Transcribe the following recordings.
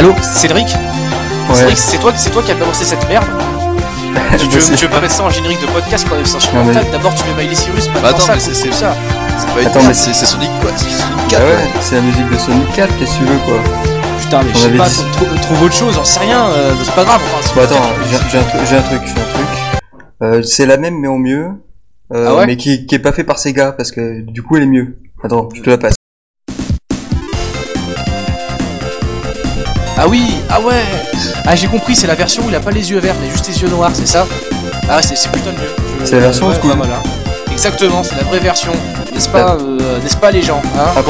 Allô, Cédric Cédric, c'est toi, c'est toi qui as balancé cette merde tu, veux, tu veux pas mettre ça en générique de podcast quand même, c'est insupportable. Mais... D'abord tu mets Miley Cyrus, pas attends, ça, c'est ça. Attends, mais c'est Sonic quoi, c'est Sonic 4. Ah ouais, c'est la musique de Sonic 4, qu'est-ce que tu veux quoi Putain, mais je sais pas, dit... trouve autre chose, j'en sais rien, euh, c'est pas grave. Enfin, bon, attends, j'ai un, un, truc, j'ai un truc. Euh, c'est la même mais en mieux, euh, ah ouais mais qui, qui est pas fait par Sega parce que du coup elle est mieux. Attends, je te la passe. Ah oui, ah ouais Ah j'ai compris, c'est la version où il a pas les yeux verts mais juste les yeux noirs, c'est ça Ah ouais, c'est putain de mieux. C'est la version ouais. Voilà. Exactement, c'est la vraie version, n'est-ce pas, euh, n'est-ce pas les gens hein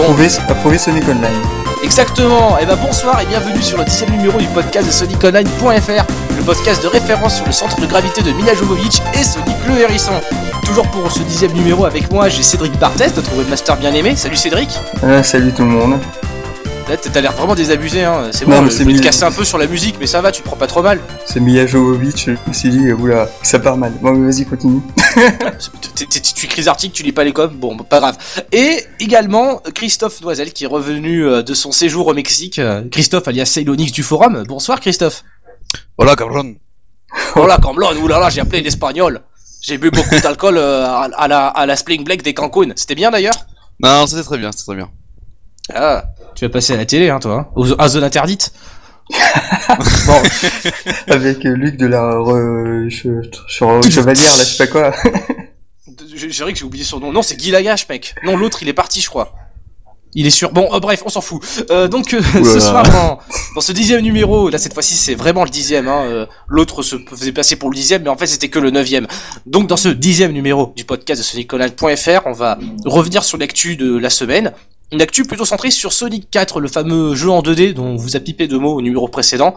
approuvé, Sonic Online. Exactement, et eh ben bonsoir et bienvenue sur le dixième numéro du podcast de SonicOnline.fr, le podcast de référence sur le centre de gravité de Mila Jovovich et Sonic le Hérisson. Toujours pour ce dixième numéro avec moi, j'ai Cédric Barthès, notre webmaster bien aimé. Salut Cédric euh, Salut tout le monde Là, t'as l'air vraiment désabusé, hein. C'est bon, je vais te casser un peu sur la musique, mais ça va, tu te prends pas trop mal. C'est Mia Jovovich, je me suis dit, oula, ça part mal. Bon, vas-y, continue. tu écris articles, tu lis pas les coms, bon, pas grave. Et également, Christophe Noisel, qui est revenu euh, de son séjour au Mexique. Euh, Christophe, alias Ceylonix du forum. Bonsoir, Christophe. Hola, cabrón. Hola, cabrón. Oulala, j'ai appelé l'espagnol. J'ai bu beaucoup d'alcool euh, à, la, à la Spring Black des Cancun. C'était bien d'ailleurs? Non, c'était très bien, c'était très bien. Ah. Tu vas passer à la télé, hein, toi, hein à zone interdite. bon, avec euh, Luc de la re... sur Chevalière, là, je sais pas quoi. J'ai que j'ai oublié son nom. Non, c'est Guy Lagache, mec. Non, l'autre, il est parti, je crois. Il est sûr. Bon, euh, bref, on s'en fout. Euh, donc euh, ce soir, dans, dans, ce dixième numéro, là cette fois-ci c'est vraiment le dixième. Hein, euh, L'autre se faisait passer pour le dixième, mais en fait c'était que le neuvième. Donc dans ce dixième numéro du podcast de SonicOnline.fr, on va revenir sur l'actu de la semaine. Une actu plutôt centrée sur Sonic 4, le fameux jeu en 2D dont on vous a pipé deux mots au numéro précédent.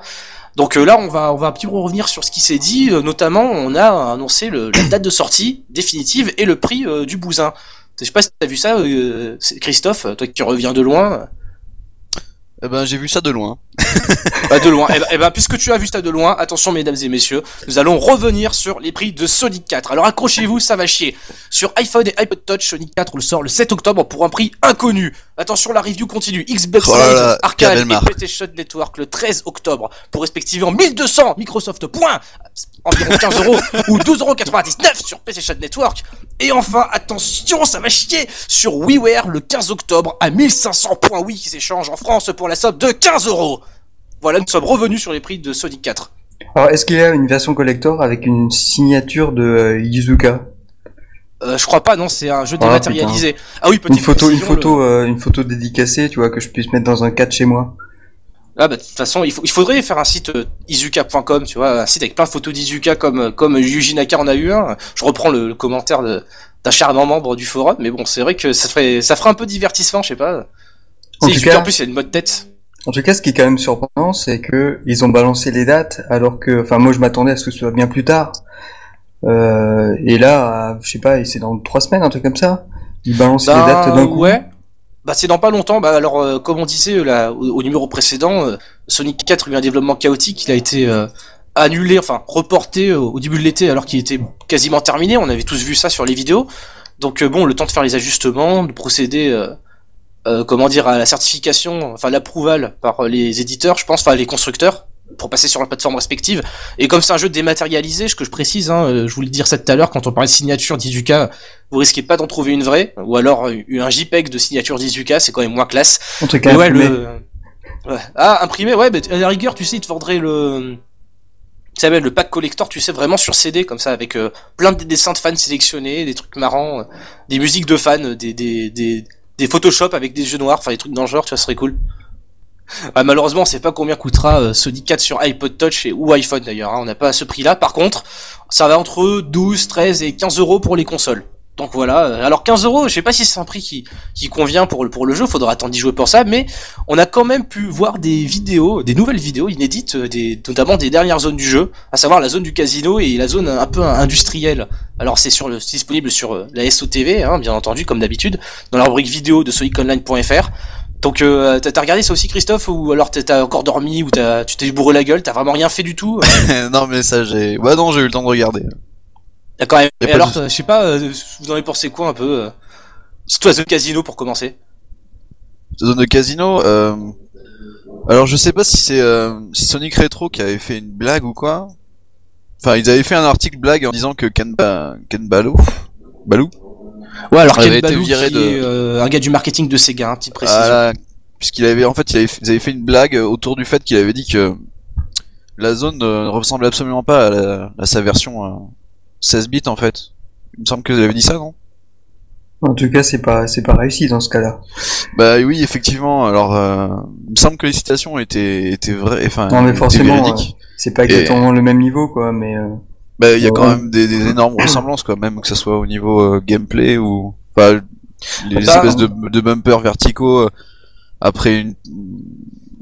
Donc là, on va, on va un petit peu revenir sur ce qui s'est dit. notamment, on a annoncé la date de sortie définitive et le prix du bousin. Je sais pas si t'as vu ça, euh, Christophe, toi qui reviens de loin. Eh ben, j'ai vu ça de loin. bah, de loin. Eh ben, eh ben, puisque tu as vu ça de loin, attention, mesdames et messieurs, nous allons revenir sur les prix de Sonic 4. Alors, accrochez-vous, ça va chier. Sur iPhone et iPod Touch, Sonic 4 le sort le 7 octobre pour un prix inconnu. Attention, la review continue. Xbox oh Live, Arcade et PlayStation Network le 13 octobre pour respectivement 1200 Microsoft points, environ 15 euros, ou 12,99€ sur PlayStation Network. Et enfin, attention, ça va chier, sur WiiWare le 15 octobre à 1500 points Wii qui s'échange en France pour la somme de 15 euros. Voilà, nous sommes revenus sur les prix de Sonic 4. Alors, est-ce qu'il y a une version collector avec une signature de euh, Izuka? Euh, je crois pas, non, c'est un jeu ah, dématérialisé. Ah oui, petite une photo, une photo, euh, une photo dédicacée, tu vois, que je puisse mettre dans un cadre chez moi. Ah bah de toute façon, il, faut, il faudrait faire un site euh, izuka.com, tu vois, un site avec plein de photos d'Izuka comme euh, comme Yuji Naka en a eu un. Je reprends le, commentaire d'un charmant membre du forum, mais bon, c'est vrai que ça ferait ça ferait un peu divertissement, je sais pas. En, tout cas, en plus, il y a une mode tête. En tout cas, ce qui est quand même surprenant, c'est que ils ont balancé les dates, alors que, enfin, moi, je m'attendais à ce que ce soit bien plus tard. Euh, et là, je sais pas, c'est dans trois semaines, un truc comme ça. Ils balancent les dates d'un coup. Ouais. Bah c'est dans pas longtemps. Bah alors euh, comme on disait euh, là au, numéro précédent, euh, Sonic 4 a eu un développement chaotique. Il a été annulé, enfin reporté au début de l'été alors qu'il était quasiment terminé. On avait tous vu ça sur les vidéos. Donc bon, le temps de faire les ajustements, de procéder, comment dire, à la certification, enfin l'approval par les éditeurs, je pense, enfin les constructeurs pour passer sur la plateforme respective. Et comme c'est un jeu dématérialisé, ce que je précise, hein, euh, je voulais dire ça tout à l'heure, quand on parlait de signature 18K, vous risquez pas d'en trouver une vraie, ou alors euh, un JPEG de signature 18K, c'est quand même moins classe. En tout cas, ouais, le... Ah, imprimé, ouais, mais à la rigueur, tu sais, il te vendrait le... Ça le pack collector, tu sais, vraiment sur CD, comme ça, avec euh, plein de dessins de fans sélectionnés, des trucs marrants, des musiques de fans, des, des, des, des Photoshop avec des jeux noirs, enfin des trucs dans le genre, tu vois, ce serait cool. Ah, malheureusement, on sait pas combien coûtera euh, Sonic 4 sur iPod Touch et, ou iPhone d'ailleurs. Hein. On n'a pas à ce prix-là. Par contre, ça va entre 12, 13 et 15 euros pour les consoles. Donc voilà. Euh, alors 15 euros, je sais pas si c'est un prix qui, qui convient pour, pour le jeu. Faudra attendre d'y jouer pour ça. Mais on a quand même pu voir des vidéos, des nouvelles vidéos inédites, euh, des, notamment des dernières zones du jeu, à savoir la zone du casino et la zone un peu industrielle. Alors c'est sur le, disponible sur la SOTV, hein, bien entendu, comme d'habitude, dans la rubrique vidéo de SonicOnline.fr. Donc euh, t'as regardé ça aussi Christophe ou alors t'as encore dormi ou t'as tu t'es bourré la gueule, t'as vraiment rien fait du tout? Non mais ça j'ai, bah non j'ai eu le temps de regarder. Et alors je sais pas, euh, vous en avez pensé quoi un peu. C'est toi The Casino pour commencer? Zone de casino, euh... Alors je sais pas si c'est euh, si Sonic Retro qui avait fait une blague ou quoi. Enfin, ils avaient fait un article blague en disant que Ken, ba... Ken Baloo, Baloo Ouais, alors avait Ken été Balou, viré qui de- est euh, un gars du marketing de Sega, hein, petite précision. Voilà, puisqu'il avait en fait, il avait, ils avaient fait une blague autour du fait qu'il avait dit que la zone ne ressemble absolument pas à, la- à sa version euh, 16 bits en fait. Il me semble que vous avez dit ça, non? En tout cas, c'est pas, c'est pas réussi dans ce cas-là. Bah oui, effectivement. Alors, euh, il me semble que les citations étaient étaient vraies, enfin, Non, mais forcément, véridiques. C'est pas Et- exactement le même niveau, quoi, mais euh, Bah, il y a quand même des, des énormes ressemblances, quoi, même que ce soit au niveau euh, gameplay ou enfin, les Bah, espèces de, de bumpers verticaux euh, après une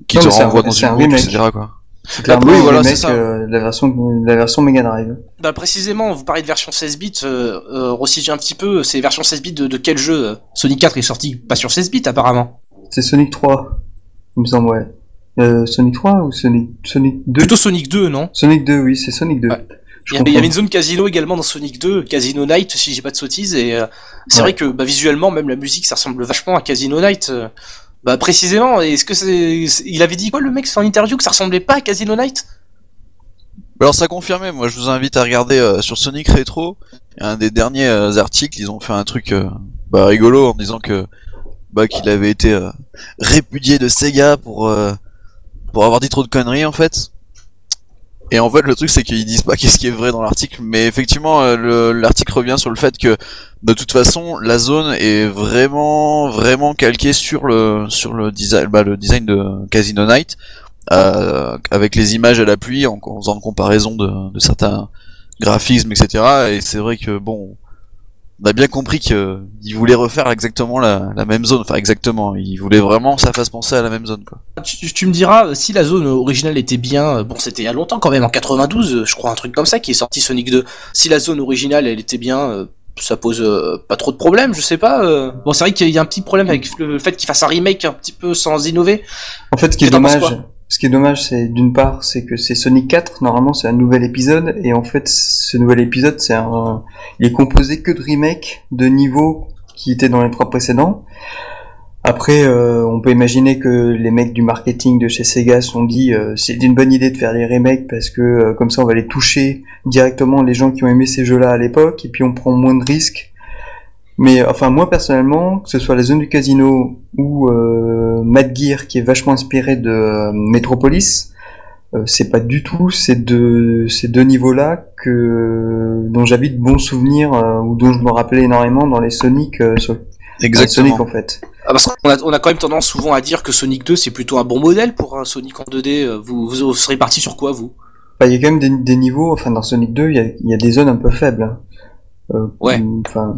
qui Non, te renvoient dans une un boucle, etc. Quoi. C'est clairement oui, le voilà, remake, c'est ça. euh, la version, la version Mega Drive. Bah précisément, vous parlez de version 16 bits, euh, euh, un petit peu, c'est version 16 bits de, de quel jeu euh? Sonic 4 est sorti pas sur 16 bits apparemment. C'est Sonic 3, il me semble, ouais. Euh, Sonic 3 ou Sonic, Sonic 2 Plutôt Sonic 2, non? Sonic 2, oui, c'est Sonic 2. Ouais. Il y, avait, il y comprends. avait une zone casino également dans Sonic 2, Casino Night, si j'ai pas de sottises, et euh, c'est Ouais. vrai que bah, visuellement, même la musique, ça ressemble vachement à Casino Night. euh. Bah précisément, est-ce que c'est, il avait dit quoi le mec en interview que ça ressemblait pas à Casino Night? Alors ça confirmait, moi je vous invite à regarder euh, sur Sonic Retro, un des derniers euh, articles, ils ont fait un truc euh, bah, rigolo en disant que bah, qu'il avait été euh, répudié de Sega pour pour avoir dit trop de conneries en fait. Et en fait le truc c'est qu'ils disent pas qu'est-ce qui est vrai dans l'article, mais effectivement euh, le- l'article revient sur le fait que de toute façon la zone est vraiment vraiment calquée sur le sur le design bah, le design de Casino Night euh, avec les images à la pluie en, en faisant une comparaison de, de certains graphismes etc et c'est vrai que bon on a bien compris que il voulait refaire exactement la, la même zone enfin exactement il voulait vraiment que ça fasse penser à la même zone quoi tu, tu me diras, euh, si la zone originale était bien, euh, bon c'était il y a longtemps quand même, en 92, euh, je crois un truc comme ça qui est sorti Sonic 2. Si la zone originale elle était bien, euh, ça pose euh, pas trop de problèmes, je sais pas. euh. Bon c'est vrai qu'il y a un petit problème avec le fait qu'il fasse un remake un petit peu sans innover. En fait, ce qui est dommage, ce qui est dommage, c'est d'une part, c'est que c'est Sonic 4. Normalement, c'est un nouvel épisode, et en fait, ce nouvel épisode, c'est un, il est composé que de remakes de niveaux qui étaient dans les trois précédents. Après, euh, on peut imaginer que les mecs du marketing de chez Sega se sont dit, euh, c'est une bonne idée de faire les remakes parce que euh, comme ça, on va les toucher directement les gens qui ont aimé ces jeux-là à l'époque, et puis on prend moins de risques. Mais enfin, moi personnellement, que ce soit la zone du casino ou euh, Mad Gear, qui est vachement inspiré de euh, Metropolis, euh, c'est pas du tout ces deux ces deux niveaux-là que dont j'avais de bons souvenirs euh, ou dont je me rappelais énormément dans les Sonic euh, sur exactement Sonic en fait. Ah, parce qu'on a, on a quand même tendance souvent à dire que Sonic 2 c'est plutôt un bon modèle pour un Sonic en 2D. euh, Vous, vous, serez parti sur quoi vous? Enfin, il y a quand même des, des niveaux, enfin dans Sonic 2, il y a, il y a des zones un peu faibles. Euh, Ouais. Enfin,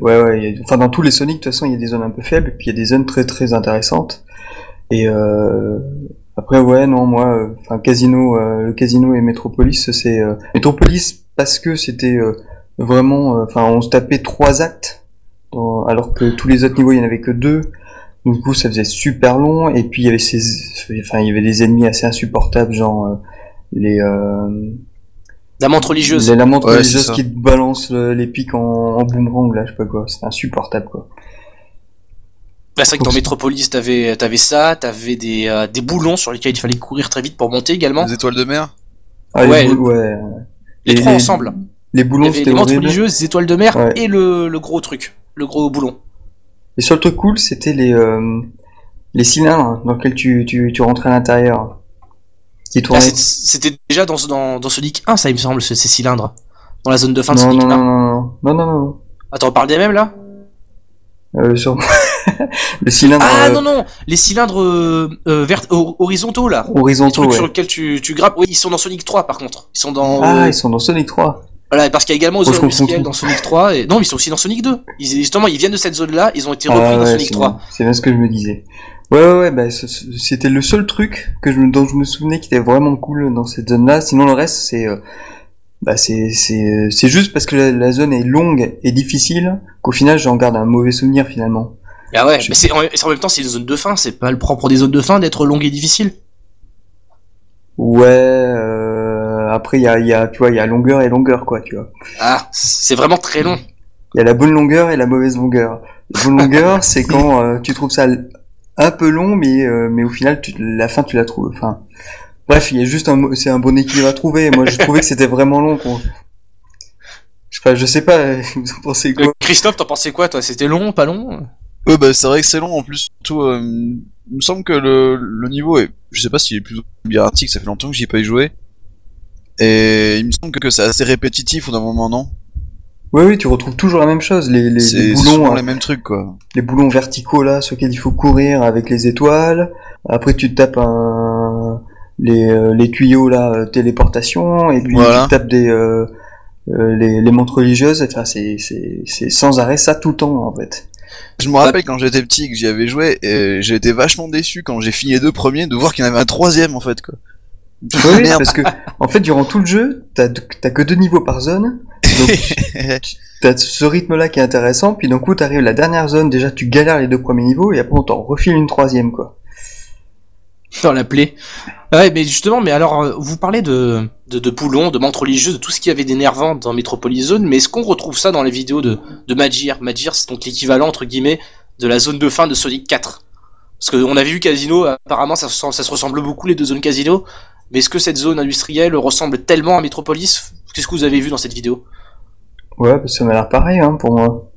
ouais, ouais. Enfin, dans tous les Sonic, de toute façon, il y a des zones un peu faibles, puis il y a des zones très très intéressantes. Et euh, après, ouais, non, moi, euh, enfin, Casino, euh, le Casino et Metropolis, c'est euh, Metropolis parce que c'était euh, vraiment, euh, enfin, on se tapait trois actes, dans- alors que tous les autres niveaux, il y en avait que deux. Donc, du coup, ça faisait super long. Et puis, il y avait ces, enfin, il y avait des ennemis assez insupportables, genre euh, les euh, La montre religieuse. les Ouais, religieuses c'est ça. qui te balancent euh, les pics en, en boomerang, là, je sais pas quoi. C'est insupportable, quoi. Bah, c'est vrai que dans Metropolis t'avais, t'avais ça, t'avais des, euh, des boulons sur lesquels il fallait courir très vite pour monter également. les étoiles de mer Ah, Ouais. les, boules, ouais. Les Et trois ensemble. Les Il y boulons, c'était les montres religieuses, les étoiles de mer Ouais. et le, le gros truc, le gros boulon. Et sur le truc cool, c'était les, euh, les cylindres dans lesquels tu, tu, tu rentrais à l'intérieur. Qui Ah, c'est- C'était déjà dans, dans, dans Sonic 1, ça il me semble, ce- ces cylindres. Dans la zone de fin de non, Sonic non, 1. non, non, non, non. Attends, on parle des mêmes là? Euh, sur... les cylindres Ah euh, non, non, les cylindres euh, euh, vert- horizontaux là. Les horizontaux, trucs ouais. sur lesquels tu, tu grappes. Oui, ils sont dans Sonic 3 par contre. Ils sont dans. Ah, ils sont dans Sonic 3. Voilà, parce qu'il y a également confonds Industriel tout. dans Sonic 3. Et... Non, mais ils sont aussi dans Sonic 2. Ils, justement, ils viennent de cette zone-là, ils ont été repris Ah dans ouais, Sonic c'est 3. bien. C'est bien ce que je me disais. Ouais, ouais, ouais, bah, c'était le seul truc que je dont je me souvenais qui était vraiment cool dans cette zone-là. Sinon, le reste, c'est, euh, bah, c'est, c'est, c'est juste parce que la, la zone est longue et difficile qu'au final, j'en garde un mauvais souvenir finalement. Ah ouais, Je- mais c'est en, même temps, c'est une zone de fin. C'est pas le propre des zones de fin d'être longue et difficile. Ouais, euh, après, il y a, il y a, tu vois, il y a longueur et longueur, quoi, tu vois. Ah, c'est vraiment très long. Il y a la bonne longueur et la mauvaise longueur. La bonne longueur, c'est quand euh, tu trouves ça un peu long, mais euh, mais au final, tu, la fin, tu la trouves. Enfin, bref, il y a juste un, c'est un bon équilibre à trouver. Moi, je trouvais que c'était vraiment long. Quoi. Je sais pas, je sais pas. Vous en pensez quoi? Euh, Christophe, t'en pensais quoi, toi? C'était long, pas long? Ouais, bah c'est vrai que c'est long en plus. Surtout, euh, il me semble que le, le niveau est. Je sais pas s'il est plus bien article, ça fait longtemps que j'y ai pas y joué. Et il me semble que, que c'est assez répétitif au d'un moment, non? Oui, oui, tu retrouves toujours la même chose. Les, les, les C'est c'est boulons, hein, les mêmes trucs, quoi. les boulons verticaux là, sur lesquels il faut courir avec les étoiles. Après, tu te tapes un les, euh, les tuyaux là, euh, téléportation, et puis Voilà. tu tapes des euh, les, les montres religieuses. Enfin, c'est c'est c'est sans arrêt ça tout le temps en fait. Je me rappelle quand j'étais petit que j'y avais joué, et j'ai été vachement déçu quand j'ai fini les deux premiers de voir qu'il y en avait un troisième en fait, quoi. Oui, parce que en fait, durant tout le jeu, t'as t'as que deux niveaux par zone. Donc t'as ce rythme-là qui est intéressant, puis d'un coup t'arrives à la dernière zone, déjà tu galères les deux premiers niveaux, et après on t'en refile une troisième, quoi. Dans la plaie. Ouais, mais justement, mais alors, euh, vous parlez de, de, de boulons, de mantes religieuses, de tout ce qu'il y avait d'énervant dans Metropolis Zone, mais est-ce qu'on retrouve ça dans les vidéos de, de Magir Magir, c'est donc l'équivalent, entre guillemets, de la zone de fin de Sonic 4. Parce qu'on avait vu Casino, apparemment, ça, se- ça se ressemble beaucoup, les deux zones Casino, mais est-ce que cette zone industrielle ressemble tellement à Metropolis? Qu'est-ce que vous avez vu dans cette vidéo? Ouais, bah, ça m'a l'air pareil, hein, pour moi.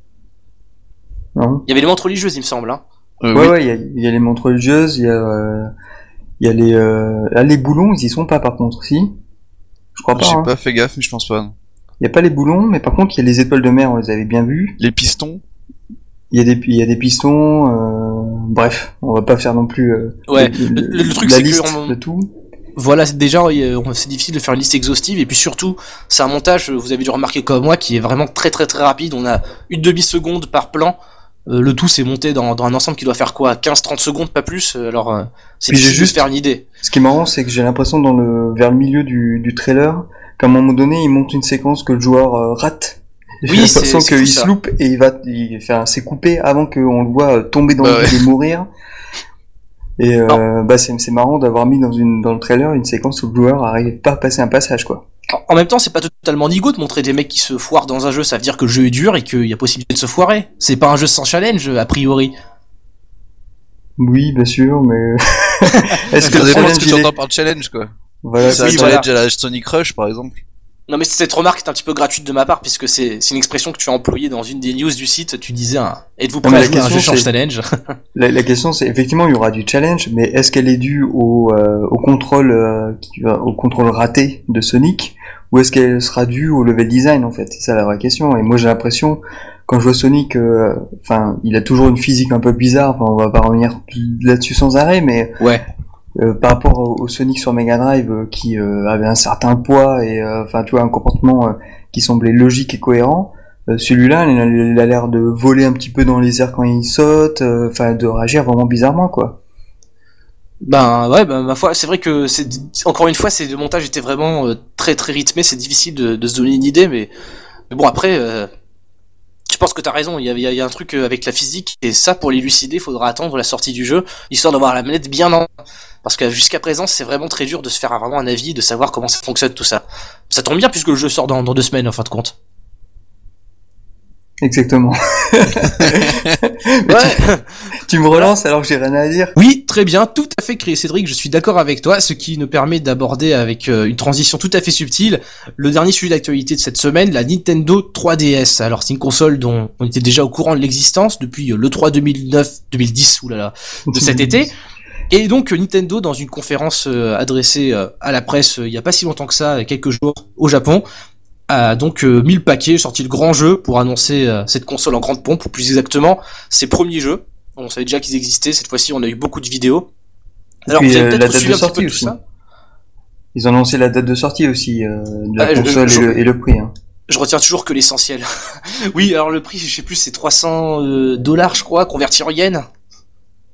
Non? Il y avait les mantes religieuses, il me semble, hein. Euh, Ouais, oui. ouais, il y a, il y a les montres religieuses, il y a, euh, il y a les, euh, ah, les boulons, ils y sont pas par contre, si? Je crois pas. J'ai hein. pas fait gaffe, mais je pense pas. non. Il y a pas les boulons, mais par contre, il y a les étoiles de mer, on les avait bien vues. Les pistons? Il y a des, il y a des pistons, euh, bref, on va pas faire non plus, euh, Ouais, le, le- le truc, la c'est que on- de tout. Voilà, c'est- déjà, euh, c'est difficile de faire une liste exhaustive, et puis surtout, c'est un montage, euh, vous avez dû remarquer comme moi, qui est vraiment très très très rapide. On a une demi-seconde par plan. Euh, le tout, c'est monté dans, dans un ensemble qui doit faire quoi? 15-30 secondes, pas plus? Euh, Alors, euh, c'est difficile juste- faire une idée. Ce qui est marrant, c'est que j'ai l'impression dans le, vers le milieu du, du trailer, qu'à un moment donné, il monte une séquence que le joueur euh, rate. J'ai Oui, l'impression qu'il se loupe et il va, il, enfin, c'est coupé avant qu'on le voit tomber dans Bah le et mourir. Et euh, bah c'est c'est marrant d'avoir mis dans une dans le trailer une séquence où le joueur arrive pas à passer un passage quoi. En- même temps, c'est pas totalement nigo de montrer des mecs qui se foirent dans un jeu. Ça veut dire que le jeu est dur et qu'il y a possibilité de se foirer. C'est pas un jeu sans challenge, a priori. Oui, bien sûr, mais est-ce que Ça le dépend de ce challenge que tu entends par challenge, quoi. Voilà, Ça oui, voilà. va être la Sonic Rush, par exemple. Non, mais cette remarque est un petit peu gratuite de ma part, puisque c'est c'est une expression que tu as employée dans une des news du site. Tu disais, hein, êtes-vous prêt à jouer un jeu challenge? La, la question c'est effectivement il y aura du challenge, mais est-ce qu'elle est due au, euh, au contrôle euh, au contrôle raté de Sonic ou est-ce qu'elle sera due au level design en fait? C'est ça la vraie question. Et moi j'ai l'impression quand je vois Sonic, euh, enfin il a toujours une physique un peu bizarre. Enfin on va pas revenir là-dessus sans arrêt, mais Ouais. Euh, par rapport au, Sonic sur Mega Drive euh, qui euh, avait un certain poids et enfin tu vois un comportement qui semblait logique et cohérent. Celui-là, il a- l'air de voler un petit peu dans les airs quand il saute, enfin de réagir vraiment bizarrement quoi. Ben ouais, ben, ma foi, c'est vrai que c'est encore une fois, c'est le montage était vraiment très très rythmé. C'est difficile de, se donner une idée, mais, bon après, je pense que t'as raison. Il y a, il y a- un truc avec la physique et ça pour l'élucider, il faudra attendre la sortie du jeu, histoire d'avoir la manette bien en. Parce que jusqu'à présent, c'est vraiment très dur de se faire vraiment un avis, de savoir comment ça fonctionne tout ça. Ça tombe bien puisque le jeu sort dans, dans deux semaines en fin de compte. Exactement. Ouais. Tu me relances alors que j'ai rien à dire. Oui, très bien, tout à fait, Cédric, je suis d'accord avec toi, ce qui nous permet d'aborder avec euh, une transition tout à fait subtile le dernier sujet d'actualité de cette semaine, la Nintendo 3DS. Alors c'est une console dont on était déjà au courant de l'existence depuis euh, le 3 2009-2010, oulala, de cet été. Et donc Nintendo, dans une conférence euh, adressée euh, à la presse euh, il y a pas si longtemps que ça, quelques jours au Japon, a donc euh, mis le paquet, sorti le grand jeu pour annoncer euh, cette console en grande pompe, ou plus exactement ses premiers jeux. On savait déjà qu'ils existaient, cette fois-ci on a eu beaucoup de vidéos. Alors puis, vous avez peut-être la date suivi de un petit peu sortie tout aussi. ça. Ils ont annoncé la date de sortie aussi euh, de la Ah, console je- et, le, et le prix. Hein. Je retiens toujours que l'essentiel. oui, alors le prix, je sais plus, c'est 300 euh, dollars, je crois, converti en yens.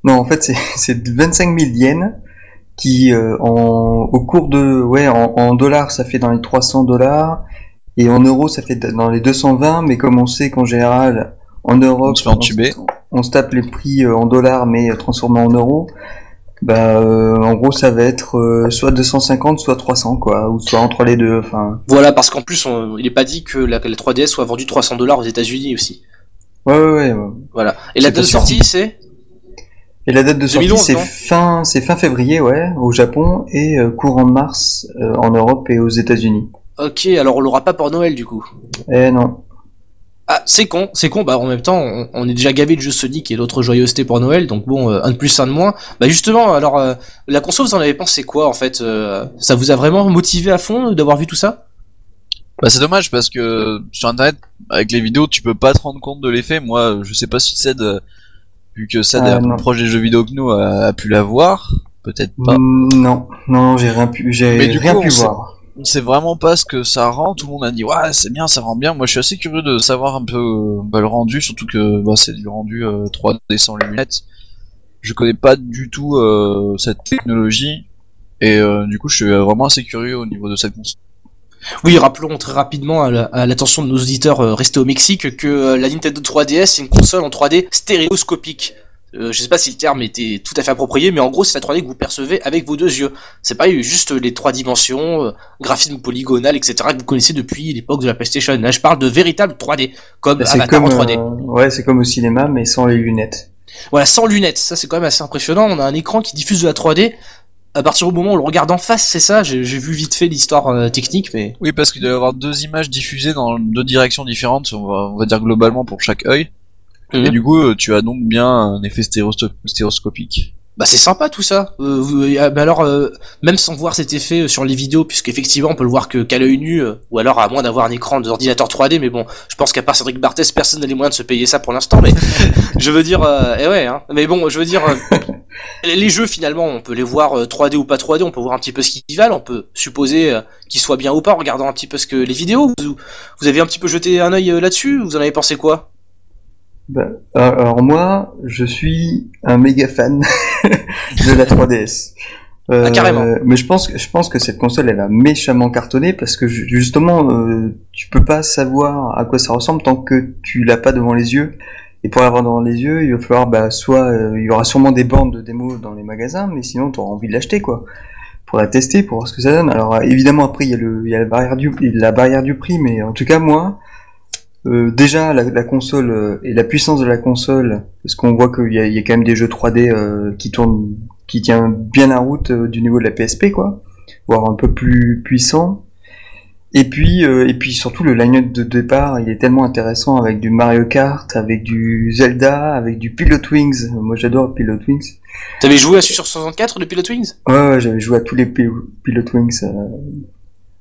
Non, en fait, c'est c'est 25 000 yens qui, euh, en, au cours de, ouais, en, en dollars, ça fait dans les 300 dollars, et en euros, ça fait dans les 220. Mais comme on sait qu'en général, en Europe, On se on tape les prix euh, en dollars, mais euh, transformés en euros. Bah, euh, en gros, ça va être euh, soit 250, soit 300, quoi, ou soit entre les deux. Enfin, Voilà, parce qu'en plus, on- il est pas dit que la, que la 3DS soit vendue 300 dollars aux États-Unis aussi. ouais, ouais, ouais. Voilà. Et la date de sortie, c'est? Et la date de sortie, 2011, c'est fin, c'est fin février, ouais, au Japon, et euh, courant mars euh, en Europe et aux États-Unis. Ok, alors on l'aura pas pour Noël du coup. Eh non. Ah, c'est con, c'est con. Bah en même temps, on, on est déjà gavé de jeux Sonic et d'autres joyeusetés pour Noël, donc bon, euh, un de plus, un de moins. Bah justement, alors euh, la console, vous en avez pensé quoi en fait euh, Ça vous a vraiment motivé à fond d'avoir vu tout ça? Bah c'est dommage parce que sur internet, avec les vidéos, tu peux pas te rendre compte de l'effet. Moi, je sais pas si Ced, euh, vu que Ced Ah, peu non. proche des jeux vidéo que nous, a, a pu la voir. Peut-être pas. Mm, Non, non, j'ai rien pu, j'ai rien coup, pu on sait- voir. On sait vraiment pas ce que ça rend. Tout le monde a dit ouais c'est bien, ça rend bien. Moi je suis assez curieux de savoir un peu euh, bah, le rendu, surtout que bah, c'est du rendu euh, 3D sans lunettes. Je connais pas du tout euh, cette technologie et euh, du coup je suis vraiment assez curieux au niveau de cette console. Oui, rappelons très rapidement à la- à l'attention de nos auditeurs euh, restés au Mexique que euh, la Nintendo 3DS c'est une console en 3D stéréoscopique. Euh, je sais pas si le terme était tout à fait approprié, mais en gros c'est la 3D que vous percevez avec vos deux yeux. C'est pas juste les trois dimensions, euh, graphisme polygonal, etc. que vous connaissez depuis l'époque de la PlayStation. Là je parle de véritable 3D, comme Bah, Avatar comme, en 3D. euh, ouais, c'est comme au cinéma, mais sans les lunettes. Voilà, sans lunettes, ça c'est quand même assez impressionnant. On a un écran qui diffuse de la 3D. À partir du moment où on le regarde en face, c'est ça. J'ai vu vite fait l'histoire euh, technique, mais Oui parce qu'il doit y avoir deux images diffusées dans deux directions différentes, on va, on va dire globalement pour chaque œil. Mhm. Et du coup euh, tu as donc bien un effet stéréoscopique. Bah c'est sympa tout ça. Euh, vous- euh, alors euh, même sans voir cet effet euh, sur les vidéos, puisque effectivement on peut le voir que qu'à l'œil nu, euh, ou alors à moins d'avoir un écran d'ordinateur 3D. Mais bon, je pense qu'à part Cédric Barthès, personne n'a les moyens de se payer ça pour l'instant. Mais je veux dire, euh, eh ouais. Hein. Mais bon, je veux dire, euh, les jeux finalement, on peut les voir euh, 3D ou pas 3D. On peut voir un petit peu ce qu'ils valent. On peut supposer euh, qu'ils soient bien ou pas en regardant un petit peu ce que les vidéos. Vous, vous avez un petit peu jeté un œil euh, là-dessus. Vous en avez pensé quoi? Bah, alors moi, je suis un méga fan de la 3DS. Euh, Ah, carrément. Mais je pense que je pense que cette console elle a méchamment cartonné parce que ju- justement euh, tu peux pas savoir à quoi ça ressemble tant que tu l'as pas devant les yeux. Et pour l'avoir devant les yeux, il va falloir bah soit euh, il y aura sûrement des bandes de démo dans les magasins, mais sinon tu auras envie de l'acheter quoi pour la tester pour voir ce que ça donne. Alors euh, évidemment après il y a le il y a la barrière du la barrière du prix, mais en tout cas moi euh, déjà la, la console euh, et la puissance de la console, parce qu'on voit qu'il y y a quand même des jeux 3D euh, qui tournent, qui tient bien la route euh, du niveau de la PSP, quoi, voire un peu plus puissant. Et puis, euh, et puis surtout le line-up de départ, il est tellement intéressant avec du Mario Kart, avec du Zelda, avec du Pilot Wings. Moi j'adore Pilot Wings. T'avais joué à sur 64 de Pilot Wings? Ouais, ouais j'avais joué à tous les Pil- Pilot Wings.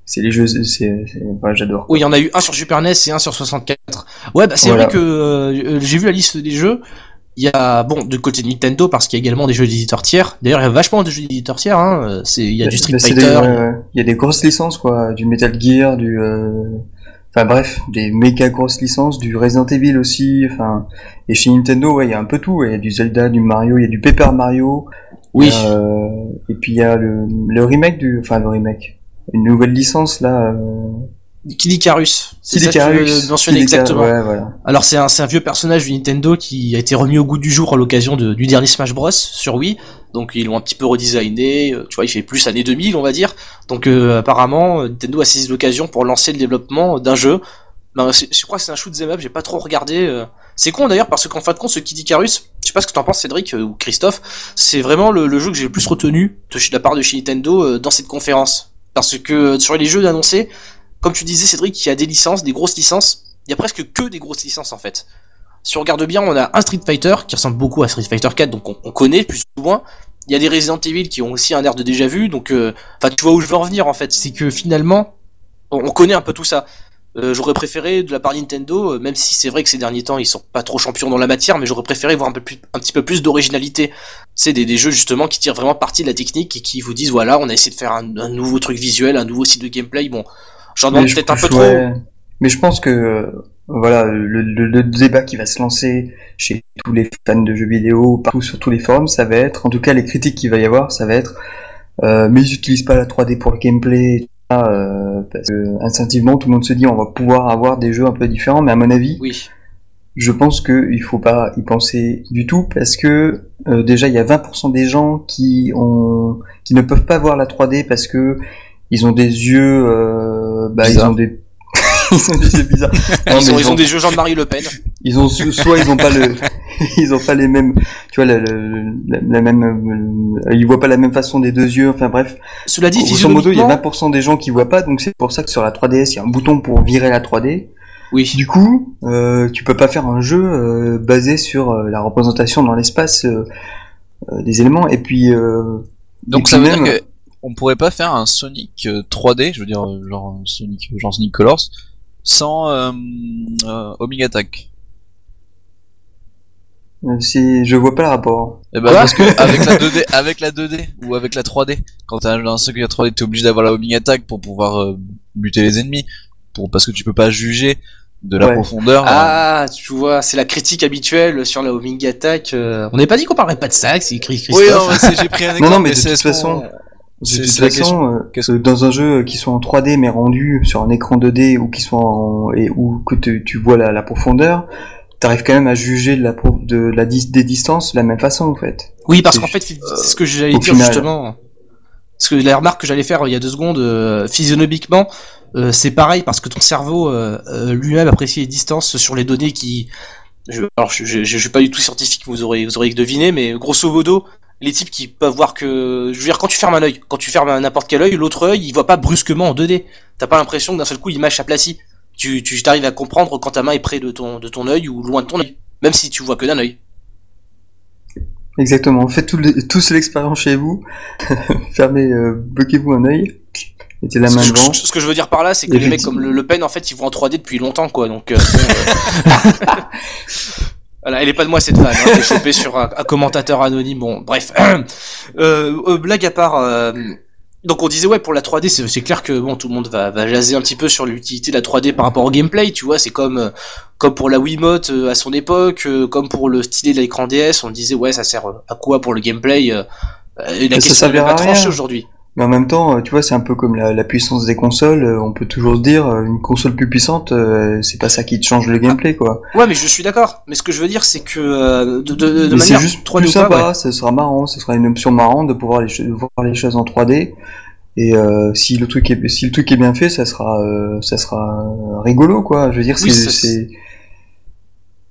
C'est les jeux, c'est, ouais, j'adore. Oui, il y en a eu un sur Super NES et un sur 64. Ouais, bah c'est Voilà. vrai que euh, j'ai vu la liste des jeux. Il y a bon de côté de Nintendo parce qu'il y a également des jeux d'éditeurs tiers. D'ailleurs, il y a vachement de jeux d'éditeurs tiers. Hein. C'est il y a du Street Bah, Fighter. Il y a des grosses licences, quoi. Du Metal Gear, du. euh, Enfin bref, des méga grosses licences, du Resident Evil aussi. Enfin, et chez Nintendo, ouais, il y a un peu tout. Il y a du Zelda, du Mario, il y a du Paper Mario. Oui. Euh, et puis il y a le, le remake du. Enfin, le remake. Une nouvelle licence là. Euh... Kid Icarus. C'est Kid Icarus. Icarus, exactement. Ouais, voilà. Alors c'est un, un vieux personnage du Nintendo qui a été remis au goût du jour à l'occasion de- du dernier Smash Bros sur Wii. Donc ils l'ont un petit peu redesigné, euh, tu vois, il fait plus années 2000 on va dire. Donc euh, apparemment euh, Nintendo a saisi l'occasion pour lancer le développement d'un jeu. Ben, je crois que c'est un shoot 'em up, j'ai pas trop regardé. euh. C'est con d'ailleurs parce qu'en fin de compte ce Kid Icarus, je sais pas ce que t'en penses Cédric euh, ou Christophe, c'est vraiment le, le jeu que j'ai le plus retenu de de la part de chez Nintendo euh, dans cette conférence. Parce que euh, sur les jeux annoncés, comme tu disais Cédric, il y a des licences, des grosses licences, il y a presque que des grosses licences en fait. Si on regarde bien, on a un Street Fighter qui ressemble beaucoup à Street Fighter 4, donc on, on connaît plus ou moins. Il y a des Resident Evil qui ont aussi un air de déjà vu, donc euh, enfin tu vois où je veux en venir en fait, c'est que finalement on, on connaît un peu tout ça. Euh, j'aurais préféré de la part Nintendo, euh, même si c'est vrai que ces derniers temps ils sont pas trop champions dans la matière, mais j'aurais préféré voir un peu plus, un petit peu plus d'originalité. C'est des, des jeux justement qui tirent vraiment parti de la technique et qui vous disent voilà on a essayé de faire un, un nouveau truc visuel, un nouveau style de gameplay. Bon, j'en demande peut-être un peu trop. ouais. Mais je pense que euh, voilà le, le- le débat qui va se lancer chez tous les fans de jeux vidéo, partout sur tous les forums, ça va être, en tout cas les critiques qu'il va y avoir, ça va être, euh, mais ils utilisent pas la 3D pour le gameplay, euh, parce que instinctivement tout le monde se dit on va pouvoir avoir des jeux un peu différents, mais à mon avis, Oui. Je pense que il faut pas y penser du tout parce que euh, déjà il y a 20% des gens qui ont qui ne peuvent pas voir la 3D parce que ils ont des yeux euh, bah ils ont des ils ont bizarre. Non, ils, ont, ils ont des jeux Jean-Marie Le Pen. Ils ont soit ils ont pas le, ils ont pas les mêmes, tu vois la, la, la, la même, euh, ils voient pas la même façon des deux yeux. Enfin bref. Cela dit, Grosso modo, il y a physiologiquement, 20% des gens qui voient pas, donc c'est pour ça que sur la 3DS, il y a un bouton pour virer la 3D. Oui. Du coup, euh, tu peux pas faire un jeu euh, basé sur euh, la représentation dans l'espace euh, euh, des éléments. Et puis, euh, Donc Et ça veut même- dire que on pourrait pas faire un Sonic euh, 3D, je veux dire genre Sonic, genre Sonic Colors, sans euh, euh, Omega Attack. c'est, je vois pas le rapport. Eh ben parce que avec la 2D, avec la 2D ou avec la 3D, quand t'as un jeu dans un Sonic 3D, t'es obligé d'avoir la Omega Attack pour pouvoir euh, buter les ennemis, pour parce que tu peux pas juger de la Ouais. profondeur. euh, Ah, tu vois, c'est la critique habituelle sur la homing attack. euh, On n'est pas dit qu'on parlerait pas de ça, c'est écrit Oui, Christophe. non, mais c'est- j'ai pris un exemple. non, mais de c'est toute façon, De C'est toute façon, euh, dans un jeu qui soit en 3D mais rendu sur un écran 2D ou qui soit en, et ou que tu, tu vois la, la profondeur, t'arrives quand même à juger de la pro- de la des distances de la même façon en fait. Oui, parce qu'en fait, c'est ce que j'allais dire final. justement. Parce que la remarque que j'allais faire euh, il y a deux secondes, euh, physionomiquement, euh, c'est pareil parce que ton cerveau euh, lui-même apprécie les distances sur les données qui. Je, alors, je, je, suis pas du tout scientifique, vous aurez, vous aurez deviné, mais grosso modo, les types qui peuvent voir que, je veux dire, quand tu fermes un œil, quand tu fermes n'importe quel œil, l'autre œil, il voit pas brusquement en 2D. T'as pas l'impression que d'un seul coup l'image s'aplatit. Tu, tu t'arrives à comprendre quand ta main est près de ton, de ton œil ou loin de ton œil, même si tu vois que d'un œil. Exactement. Faites tout le- tous l'expérience chez vous. Fermez, euh, bloquez-vous un œil. Mettez la main devant. ce que je veux dire par là, c'est que les mecs comme le, Le Pen, en fait, ils vont en 3D depuis longtemps, quoi. Donc, euh, euh, voilà, elle est pas de moi cette vanne. Hein, chopée sur un, un commentateur anonyme. Bon, bref. euh, euh, blague à part. euh, donc on disait ouais pour la 3D c'est c'est clair que bon tout le monde va, va jaser un petit peu sur l'utilité de la 3D par rapport au gameplay tu vois c'est comme euh, comme pour la Wiimote euh, à son époque euh, comme pour le stylet de l'écran DS on disait ouais ça sert euh, à quoi pour le gameplay et la Ça question n'est pas tranchée aujourd'hui Mais en même temps, tu vois, c'est un peu comme la, la puissance des consoles. On peut toujours se dire, une console plus puissante, c'est pas ça qui te change le gameplay, quoi. Ouais, mais je suis d'accord. Mais ce que je veux dire, c'est que euh, de, de, de manière juste 3D plus ou pas, sympa, ouais. ce sera marrant, ce sera une option marrante de pouvoir les, cho- de voir les choses en 3D. Et euh, si le truc est si le truc est bien fait, ça sera euh, ça sera rigolo quoi. Je veux dire Oui, c'est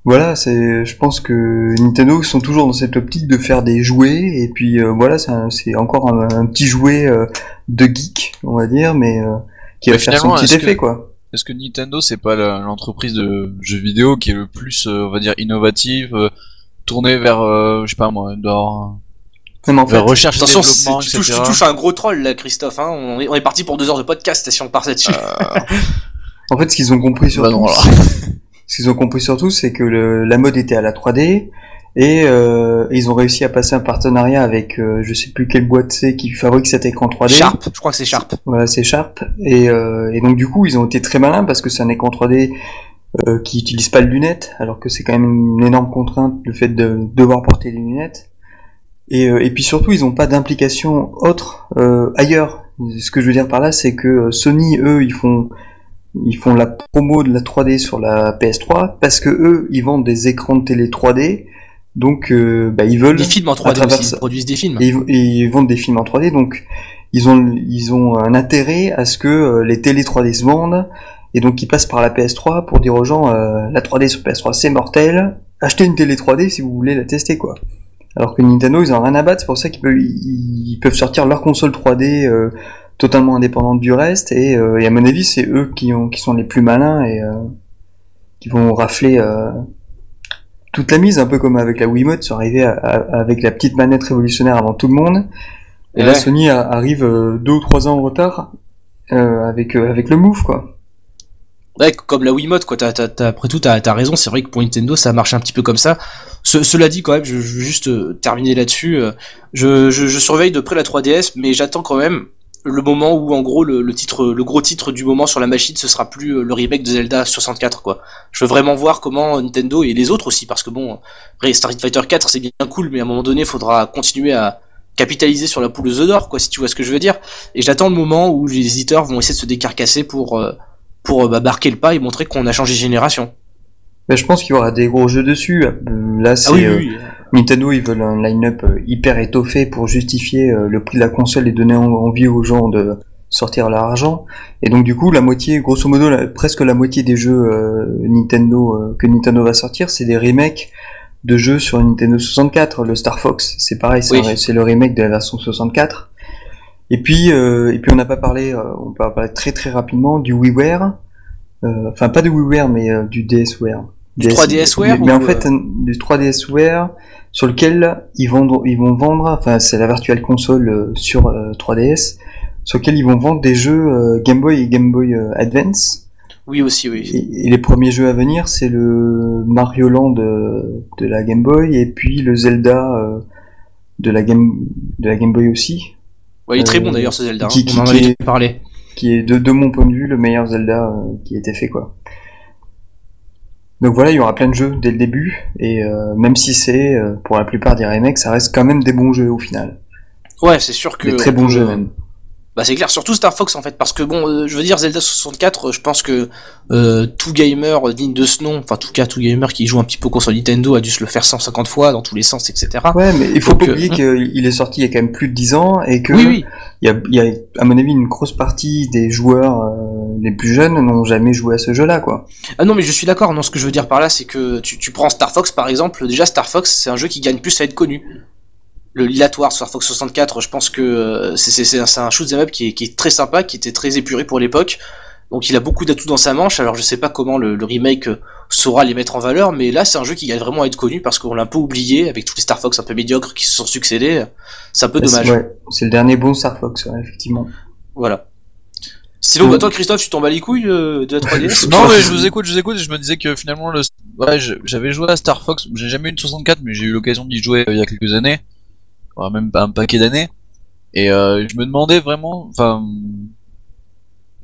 voilà, c'est je pense que Nintendo sont toujours dans cette optique de faire des jouets et puis euh, voilà, c'est un- c'est encore un, un petit jouet euh, de geek, on va dire mais euh, qui va Mais faire son petit effet que- quoi. Est-ce que Nintendo c'est pas la- l'entreprise de jeux vidéo qui est le plus, euh, on va dire, innovative, euh, tournée vers, euh, je sais pas moi, dans, Même en fait, vers recherche et Attention, tu, touches, tu touches à un gros troll là, Christophe. Hein. On, est, on est parti pour deux heures de podcast si on part là-dessus. en fait ce qu'ils ont compris surtout Bah non, alors. Ce qu'ils ont compris surtout, c'est que le- la mode était à la 3D et euh, ils ont réussi à passer un partenariat avec euh, je sais plus quelle boîte c'est qui fabrique cet écran 3D. Sharp, je crois que c'est Sharp. Voilà, c'est Sharp. Et, euh, et donc du coup, ils ont été très malins parce que c'est un écran 3D euh, qui utilise pas de lunettes, alors que c'est quand même une énorme contrainte le fait de devoir porter des lunettes. Et, euh, et puis surtout, ils ont pas d'implication autre euh, ailleurs. Ce que je veux dire par là, c'est que Sony, eux, ils font ils font la promo de la 3D sur la PS3 parce que eux, ils vendent des écrans de télé 3D. Donc, euh, bah, ils veulent Des films en à 3D travers aussi, ils produisent des films. et ils, et ils vendent des films en 3D, donc ils ont ils ont un intérêt à ce que euh, les télé 3D se vendent, et donc ils passent par la PS3 pour dire aux gens euh, la 3D sur PS3 c'est mortel, achetez une télé 3D si vous voulez la tester quoi. Alors que Nintendo ils ont rien à battre, c'est pour ça qu'ils peuvent ils peuvent sortir leur console 3D euh, totalement indépendante du reste, et, euh, et à mon avis c'est eux qui ont qui sont les plus malins et euh, qui vont rafler euh, toute la mise, un peu comme avec la Wiimote, sont arrivés à- à- avec la petite manette révolutionnaire avant tout le monde. Et là, Ouais. Sony a- arrive deux ou trois ans en retard avec avec le Move, quoi. Ouais, comme la Wiimote, quoi. T'as, t'as- après tout, t'as, t'as raison. C'est vrai que pour Nintendo, ça marche un petit peu comme ça. Ce- cela dit, quand même, je, je veux juste terminer là-dessus. Je, je, je surveille de près la 3DS, mais j'attends quand même le moment où, en gros, le, le titre, le gros titre du moment sur la machine, ce sera plus euh, le remake de Zelda 64, quoi. Je veux vraiment voir comment Nintendo et les autres aussi, parce que bon, Street Fighter 4, c'est bien cool, mais à un moment donné, il faudra continuer à capitaliser sur la poule aux œufs d'or, quoi, si tu vois ce que je veux dire. Et j'attends le moment où les éditeurs vont essayer de se décarcasser pour euh, pour euh, bah, marquer le pas et montrer qu'on a changé de génération. Mais je pense qu'il y aura des gros jeux dessus. Là, c'est Ah oui, oui, oui. Nintendo, ils veulent un line-up euh, hyper étoffé pour justifier euh, le prix de la console et donner en- envie aux gens de sortir leur argent. Et donc du coup, la moitié, grosso modo, la- presque la moitié des jeux euh, Nintendo euh, que Nintendo va sortir, c'est des remakes de jeux sur Nintendo 64. Le Star Fox, c'est pareil, c'est Oui. le remake de la version 64. Et puis, euh, et puis on n'a pas parlé, on peut parler très très rapidement du WiiWare, euh, enfin pas du WiiWare, mais du DSWare. Du 3DSware mais, mais en fait, un- du 3DSware sur lequel ils vont, ils vont vendre, enfin c'est la virtual console euh, sur euh, 3DS, sur lequel ils vont vendre des jeux euh, Game Boy et Game Boy euh, Advance. Oui, aussi, oui. Et, et les premiers jeux à venir, c'est le Mario Land euh, de la Game Boy et puis le Zelda euh, de la Game de la Game Boy aussi, Ouais, il est très Euh, bon d'ailleurs ce Zelda. hein. qui- qui- On en qui avait parlé. qui est de, de mon point de vue le meilleur Zelda euh, qui a été fait quoi. Donc voilà, il y aura plein de jeux dès le début et euh, même si c'est euh, pour la plupart des remakes, ça reste quand même des bons jeux au final. Ouais, c'est sûr que. Des très on bons jeux même. Bah c'est clair, surtout Star Fox en fait, parce que bon, euh, je veux dire Zelda 64, euh, je pense que euh, tout gamer euh, digne de ce nom, enfin en tout cas tout gamer qui joue un petit peu aux consoles Nintendo a dû se le faire 150 fois dans tous les sens, etc. Ouais, mais il faut Donc, pas euh, oublier qu'il est sorti il y a quand même plus de 10 ans et que Oui, oui. il y a, il y a, à mon avis, une grosse partie des joueurs les plus jeunes n'ont jamais joué à ce jeu-là, quoi. Ah non, mais je suis d'accord. Non, ce que je veux dire par là, c'est que tu, tu prends Star Fox par exemple. Déjà, Star Fox, c'est un jeu qui gagne plus à être connu. Le Lilatoire Star Fox 64, je pense que euh, c'est c'est- c'est un, c'est un shoot'em up qui est, qui est très sympa, qui était très épuré pour l'époque. Donc il a beaucoup d'atouts dans sa manche. Alors je sais pas comment le, le remake euh, saura les mettre en valeur, mais là c'est un jeu qui gagne vraiment à être connu parce qu'on l'a un peu oublié avec tous les Star Fox un peu médiocres qui se sont succédés. C'est un peu dommage. Ouais, c'est le dernier bon Star Fox, ouais, effectivement. Voilà. Sinon, bah, toi Christophe, tu tombes à les couilles euh, de la 3DS Non mais je vous écoute, je vous écoute et je me disais que finalement le ouais, j'avais joué à Star Fox, j'ai jamais eu une 64 mais j'ai eu l'occasion d'y jouer euh, il y a quelques années. Même pas un paquet d'années. Et euh, je me demandais vraiment enfin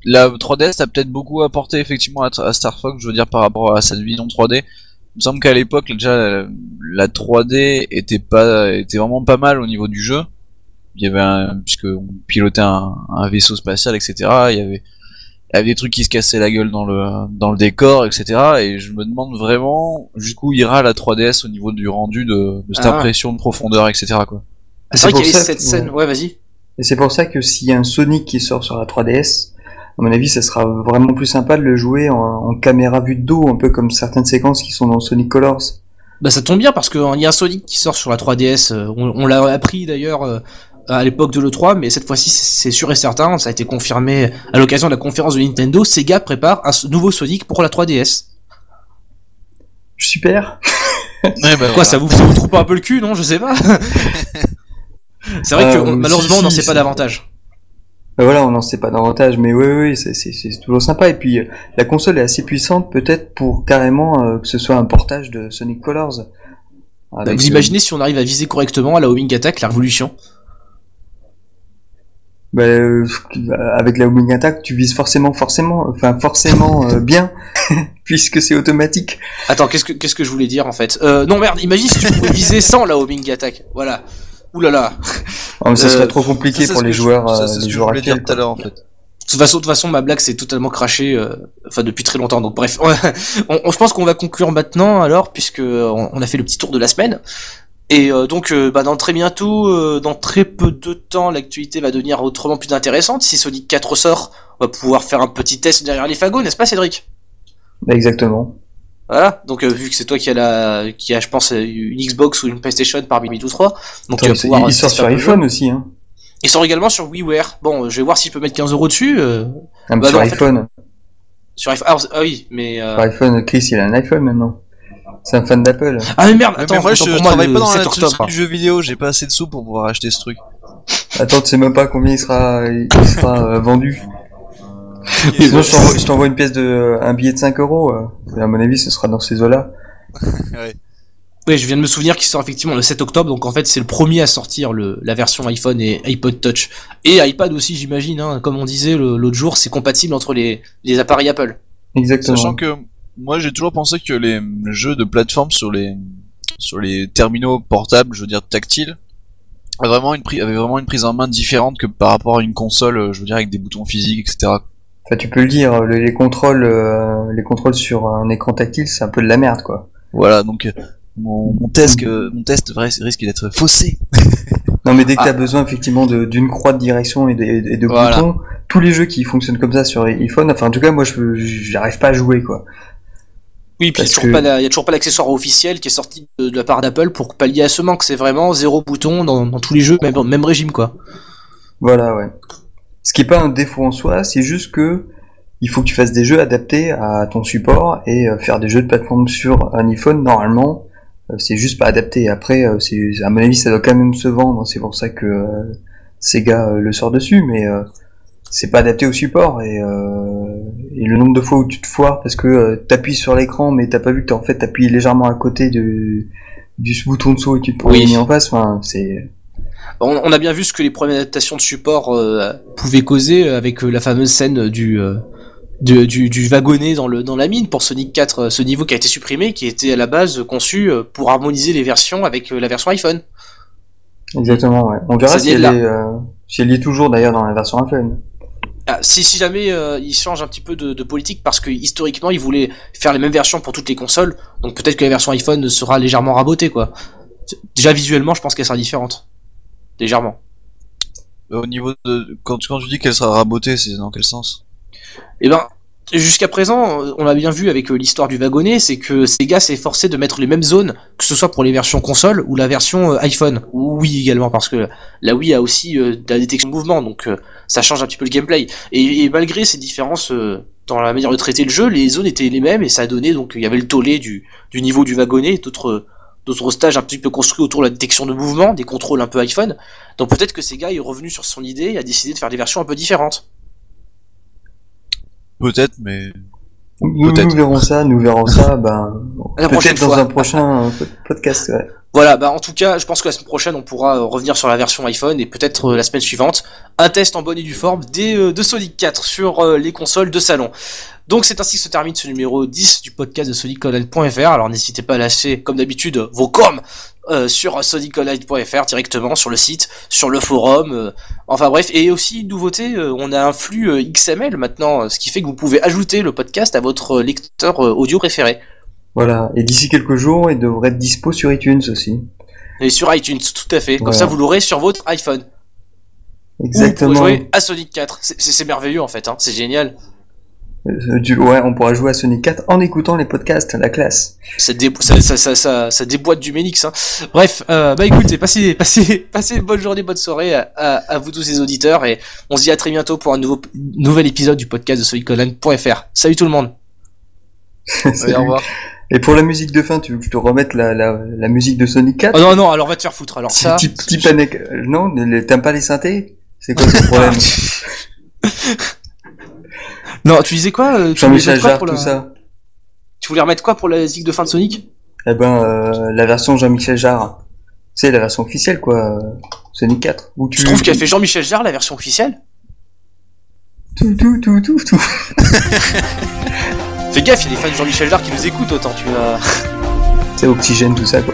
la 3DS a peut-être beaucoup apporté effectivement à, à Star Fox, je veux dire par rapport à sa vision 3D. Il me semble qu'à l'époque déjà la, la 3D était pas était vraiment pas mal au niveau du jeu. Il y avait un puisque on pilotait un, un vaisseau spatial etc. Il y avait il y avait des trucs qui se cassaient la gueule dans le dans le décor, etc. Et je me demande vraiment jusqu'où ira la 3DS au niveau du rendu de, de cette Ah. impression de profondeur, etc. Quoi. Ah, C'est vrai pour qu'il y avait ça cette que- scène. Ouais, vas-y. Et c'est pour ça que s'il y a un Sonic qui sort sur la 3DS, à mon avis, ça sera vraiment plus sympa de le jouer en, en caméra vue de dos, un peu comme certaines séquences qui sont dans Sonic Colors. Bah ça tombe bien parce qu'il y a un Sonic qui sort sur la 3DS. euh, On, on l'a appris d'ailleurs euh, à l'époque de l'E3, mais cette fois-ci c'est sûr et certain, ça a été confirmé à l'occasion de la conférence de Nintendo. Sega prépare un nouveau Sonic pour la 3DS. Super. Ouais, bah, Quoi, voilà. ça vous, ça vous trouve pas un peu le cul, non? Je sais pas. c'est vrai que Euh, si, malheureusement on n'en si, sait pas davantage. Ben voilà, on n'en sait pas davantage, mais oui, oui, c'est- toujours sympa. Et puis, euh, la console est assez puissante, peut-être pour carrément que ce soit un portage de Sonic Colors. Bah, Avec, vous imaginez si on arrive à viser correctement à la Homing Attack, la révolution bah, euh, avec la Homing Attack, tu vises forcément, forcément, enfin forcément euh, bien, puisque c'est automatique. Attends, qu'est-ce que qu'est-ce que je voulais dire en fait? Euh, Non merde, imagine si tu pouvais viser sans la Homing Attack. Voilà. Ouh là là. Oh, mais ça Euh, serait trop compliqué Ça, pour les joueurs, ça, euh, c'est ce que je joueurs voulais dire tout à l'heure en fait. De toute façon, de toute façon, ma blague c'est totalement craché, euh, enfin depuis très longtemps. Donc bref, on, on- je pense qu'on va conclure maintenant alors, puisque on, on a fait le petit tour de la semaine. Et euh, donc, euh, bah, dans très bientôt, euh, dans très peu de temps, l'actualité va devenir autrement plus intéressante. Si Sonic 4 sort, on va pouvoir faire un petit test derrière les fagots, n'est-ce pas, Cédric? Exactement. Voilà. Donc, euh, vu que c'est toi qui a la, qui a, je pense, une Xbox ou une PlayStation parmi tous trois, donc Attends, tu vas il, pouvoir. il sort tester sur iPhone aussi, hein. Il sort également sur WiiWare. Bon, euh, je vais voir s'il peut mettre 15 euros dessus. euh, Même Bah sur non, en fait- iPhone. sur iPhone. Ah, ah oui, mais. euh, Sur iPhone, Chris, il a un iPhone maintenant. C'est un fan d'Apple. Ah mais merde, attends, mais moi je, je moi, travaille le pas dans 7 l'industrie du jeu vidéo, j'ai pas assez de sous pour pouvoir acheter ce truc. Attends, tu sais même pas combien il sera, il sera euh, vendu. Sinon, je t'envoie- je t'envoie une pièce de, un billet de 5 euros. euh. À mon avis, ce sera dans ces eaux-là. Oui, je viens de me souvenir qu'il sort effectivement le 7 octobre, donc en fait c'est le premier à sortir le, la version iPhone et iPod Touch. Et iPad aussi j'imagine, hein, comme on disait le- l'autre jour, c'est compatible entre les, les appareils Apple. Exactement. Sachant que moi j'ai toujours pensé que les jeux de plateforme sur les sur les terminaux portables, je veux dire tactiles, avaient vraiment une prise, avaient vraiment une prise en main différente que par rapport à une console, euh, je veux dire avec des boutons physiques, etc. Enfin, tu peux le dire, le- les contrôles, euh, les contrôles sur un écran tactile, c'est un peu de la merde, quoi. Voilà, donc euh, mon, mon test, euh, mon test vrai, risque d'être faussé. Non, mais dès que Ah. t'as besoin effectivement d'une croix de direction et de, et de Voilà. boutons, tous les jeux qui fonctionnent comme ça sur iPhone, enfin en tout cas moi je peux- j'arrive pas à jouer quoi. Oui, puis il Parce n'y a, que- toujours pas la- il y a toujours pas l'accessoire officiel qui est sorti de, de la part d'Apple pour pallier à ce manque. C'est vraiment zéro bouton dans, dans tous les jeux, même, même régime quoi. Voilà, ouais. Ce qui est pas un défaut en soi, c'est juste que il faut que tu fasses des jeux adaptés à ton support et euh, faire des jeux de plateforme sur un iPhone normalement. euh, c'est juste pas adapté. Après, euh, c'est à mon avis, ça doit quand même se vendre. C'est pour ça que euh, Sega le sort dessus, mais euh, c'est pas adapté au support et, euh, et le nombre de fois où tu te foires parce que euh, t'appuies sur l'écran mais t'as pas vu que t'as en fait t'appuies légèrement à côté du, du bouton de saut et tu te prends Oui. en face. Enfin, c'est On, on a bien vu ce que les premières adaptations de support euh, pouvaient causer euh, avec euh, la fameuse scène du, euh, du, du, du wagonnet dans, le, dans la mine pour Sonic 4, euh, ce niveau qui a été supprimé, qui était à la base conçu pour harmoniser les versions avec euh, la version iPhone. Exactement, ouais. On verra si elle, est, euh, si elle est toujours d'ailleurs dans la version iPhone. Ah, si, si jamais euh, ils changent un petit peu de, de politique parce que historiquement ils voulaient faire les mêmes versions pour toutes les consoles, donc peut-être que la version iPhone sera légèrement rabotée quoi. Déjà visuellement, je pense qu'elle sera différente, légèrement. Au niveau de quand, quand tu dis qu'elle sera rabotée, c'est dans quel sens? Eh ben, jusqu'à présent, on a bien vu avec euh, l'histoire du wagonnet, c'est que Sega s'est forcé de mettre les mêmes zones, que ce soit pour les versions console ou la version euh, iPhone, ou Wii également, parce que la Wii a aussi euh, de la détection de mouvement, donc ça change un petit peu le gameplay. Et, et malgré ces différences dans la manière de traiter le jeu, les zones étaient les mêmes et ça a donné donc il y avait le tollé du, du niveau du wagonnet, et d'autres d'autres stages un petit peu construits autour de la détection de mouvement, des contrôles un peu iPhone. Donc peut-être que Sega est revenu sur son idée et a décidé de faire des versions un peu différentes. Peut-être, mais Nous, verrons ça, nous verrons ça, ben, peut-être dans fois. un prochain podcast, ouais. Voilà, bah en tout cas, je pense que la semaine prochaine, on pourra euh, revenir sur la version iPhone et peut-être euh, la semaine suivante, un test en bonne et due forme des, euh, de Sonic 4 sur euh, les consoles de salon. Donc c'est ainsi que se termine ce numéro 10 du podcast de SonicOnline.fr. Alors n'hésitez pas à lâcher, comme d'habitude, vos coms euh, sur SonicOnline.fr directement sur le site, sur le forum. euh, enfin bref, et aussi une nouveauté, euh, on a un flux XML maintenant, ce qui fait que vous pouvez ajouter le podcast à votre lecteur audio préféré. Voilà. Et d'ici quelques jours, il devrait être dispo sur iTunes aussi. Et sur iTunes, tout à fait. Comme Voilà. ça, vous l'aurez sur votre iPhone. Exactement. Ou Pour jouer à Sonic 4. C'est- C'est c'est merveilleux en fait, hein. c'est génial. Euh, du- ouais, on pourra jouer à Sonic 4 en écoutant les podcasts, la classe. Ça, dé- ça, ça, ça, ça, ça déboîte du Ménix. Hein. Bref, euh, bah écoutez, passez, passez, passez une bonne journée, bonne soirée à, à, à vous tous les auditeurs et on se dit à très bientôt pour un nouveau, nouvel épisode du podcast de SonicOnline.fr. Salut tout le monde. allez, Salut. au revoir. Et pour la musique de fin, tu veux que je te remette la, la, la musique de Sonic 4 Oh non, non, alors va te faire foutre. Alors ça. type, type anec- euh, Non, t'aimes pas les synthés? C'est quoi le problème? Non, tu disais quoi euh, Jean-Michel Jarre, tout la- ça. Tu voulais remettre quoi pour la musique de fin de Sonic? Eh ben, euh, la version Jean-Michel Jarre. C'est la version officielle, quoi. euh, Sonic 4. Où tu Tu trouves qu'a fait Jean-Michel Jarre la version officielle? Tout, tout, tout, tout, tout. Fais gaffe, il y a des fans de Jean-Michel Jarre qui nous écoutent autant tu vas. C'est oxygène, tout ça, quoi.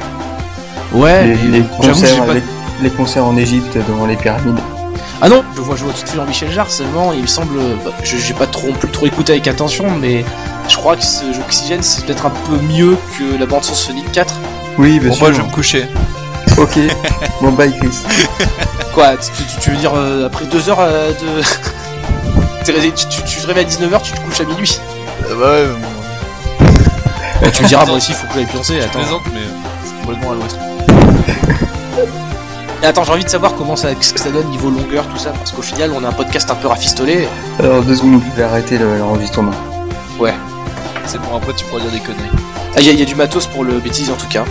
Ouais, les, concerts, pas- les, les concerts en Égypte devant les pyramides. Ah non, je vois, je vois tout de suite Jean-Michel Jarre, seulement il me semble, bah, je j'ai pas trop, plus trop écouté avec attention, mais je crois que ce jeu Oxygène c'est peut-être un peu mieux que la bande son Sonic 4. Oui, bien Bon, sûr. moi, je vais me coucher. Ok. bon, bye, Chris. Quoi, tu, tu- tu veux dire euh, après deux heures euh, de... Tu, tu, tu te réveilles à 19h, tu te couches à minuit. Euh, bah ouais, bon, Bah, tu me diras, moi aussi, il faut que j'aille pioncer, je attends. plaisante, mais c'est complètement à l'ouest. Et attends, j'ai envie de savoir comment ça, ce que ça donne niveau longueur, tout ça, parce qu'au final, on a un podcast un peu rafistolé. Alors, deux secondes, je vais arrêter le- l'enregistrement. C'est bon, après, tu pourras dire des conneries. Ah, il y, y a du matos pour le bêtise en tout cas.